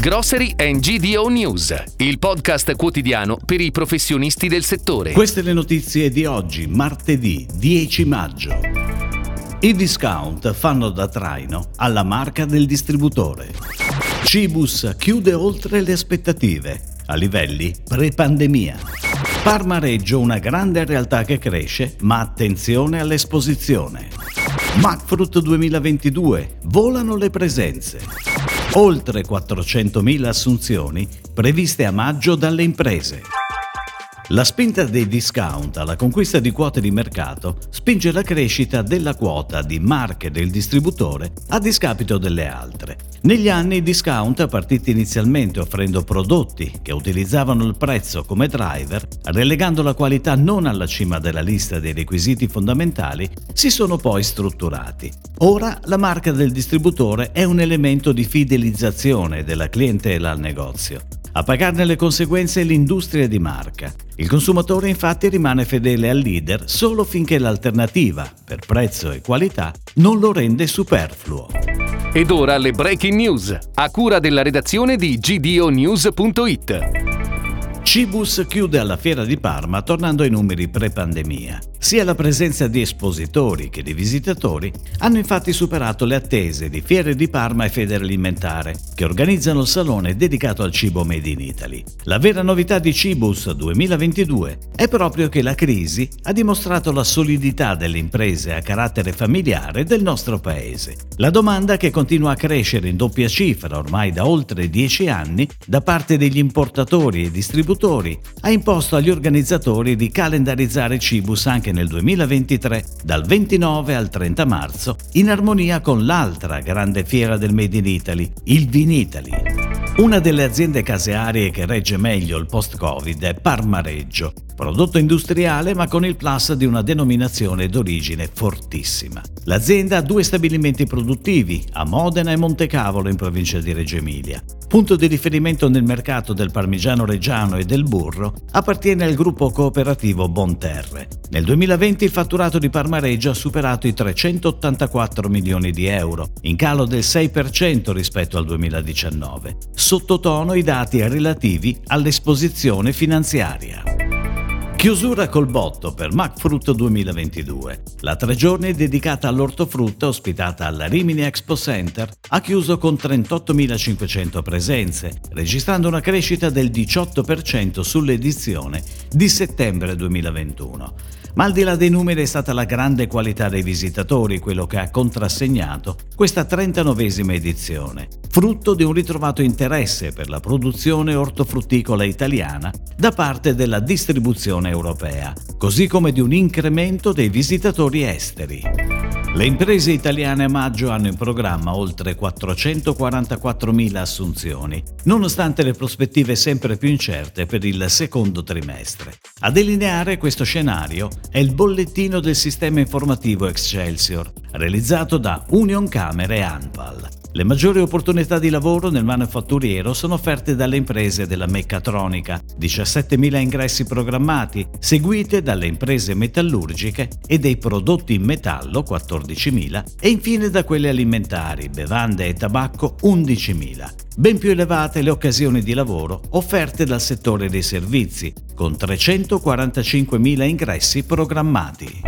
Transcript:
Grocery and GDO News, il podcast quotidiano per i professionisti del settore. Queste le notizie di oggi, martedì 10 maggio. I discount fanno da traino alla marca del distributore. Cibus chiude oltre le aspettative, a livelli pre-pandemia. Parma Reggio una grande realtà che cresce, ma attenzione all'esposizione. Macfruit 2022, volano le presenze. Oltre 400.000 assunzioni previste a maggio dalle imprese. La spinta dei discount alla conquista di quote di mercato spinge la crescita della quota di marche del distributore a discapito delle altre. Negli anni i discount, partiti inizialmente offrendo prodotti che utilizzavano il prezzo come driver, relegando la qualità non alla cima della lista dei requisiti fondamentali, si sono poi strutturati. Ora la marca del distributore è un elemento di fidelizzazione della clientela al negozio. A pagarne le conseguenze è l'industria di marca. Il consumatore infatti rimane fedele al leader solo finché l'alternativa, per prezzo e qualità, non lo rende superfluo. Ed ora le breaking news, a cura della redazione di gdonews.it. Cibus chiude alla fiera di Parma tornando ai numeri pre-pandemia. Sia la presenza di espositori che di visitatori hanno infatti superato le attese di Fiere di Parma e Federalimentare, che organizzano il salone dedicato al cibo made in Italy. La vera novità di Cibus 2022 è proprio che la crisi ha dimostrato la solidità delle imprese a carattere familiare del nostro paese. La domanda che continua a crescere in doppia cifra ormai da oltre dieci anni da parte degli importatori e distributori ha imposto agli organizzatori di calendarizzare Cibus anche anche nel 2023 dal 29 al 30 marzo in armonia con l'altra grande fiera del Made in Italy, il Vinitaly. Una delle aziende casearie che regge meglio il post-Covid è Parmareggio, prodotto industriale ma con il plus di una denominazione d'origine fortissima. L'azienda ha due stabilimenti produttivi, a Modena e Montecavolo in provincia di Reggio Emilia. Punto di riferimento nel mercato del parmigiano reggiano e del burro, appartiene al gruppo cooperativo Bonterre. Nel 2020 il fatturato di Parmareggio ha superato i 384 milioni di euro, in calo del 6% rispetto al 2019. Sottotono i dati relativi all'esposizione finanziaria. Chiusura col botto per MacFrutto 2022. La tre giorni dedicata all'ortofrutta ospitata alla Rimini Expo Center ha chiuso con 38.500 presenze, registrando una crescita del 18% sull'edizione di settembre 2021. Ma al di là dei numeri è stata la grande qualità dei visitatori quello che ha contrassegnato questa 39esima edizione, frutto di un ritrovato interesse per la produzione ortofrutticola italiana da parte della distribuzione europea, così come di un incremento dei visitatori esteri. Le imprese italiane a maggio hanno in programma oltre 444.000 assunzioni, nonostante le prospettive sempre più incerte per il secondo trimestre. A delineare questo scenario è il bollettino del sistema informativo Excelsior, realizzato da Union Camere e Anpal. Le maggiori opportunità di lavoro nel manufatturiero sono offerte dalle imprese della meccatronica, 17.000 ingressi programmati, seguite dalle imprese metallurgiche e dei prodotti in metallo, 14.000, e infine da quelle alimentari, bevande e tabacco, 11.000. Ben più elevate le occasioni di lavoro offerte dal settore dei servizi, con 345.000 ingressi programmati.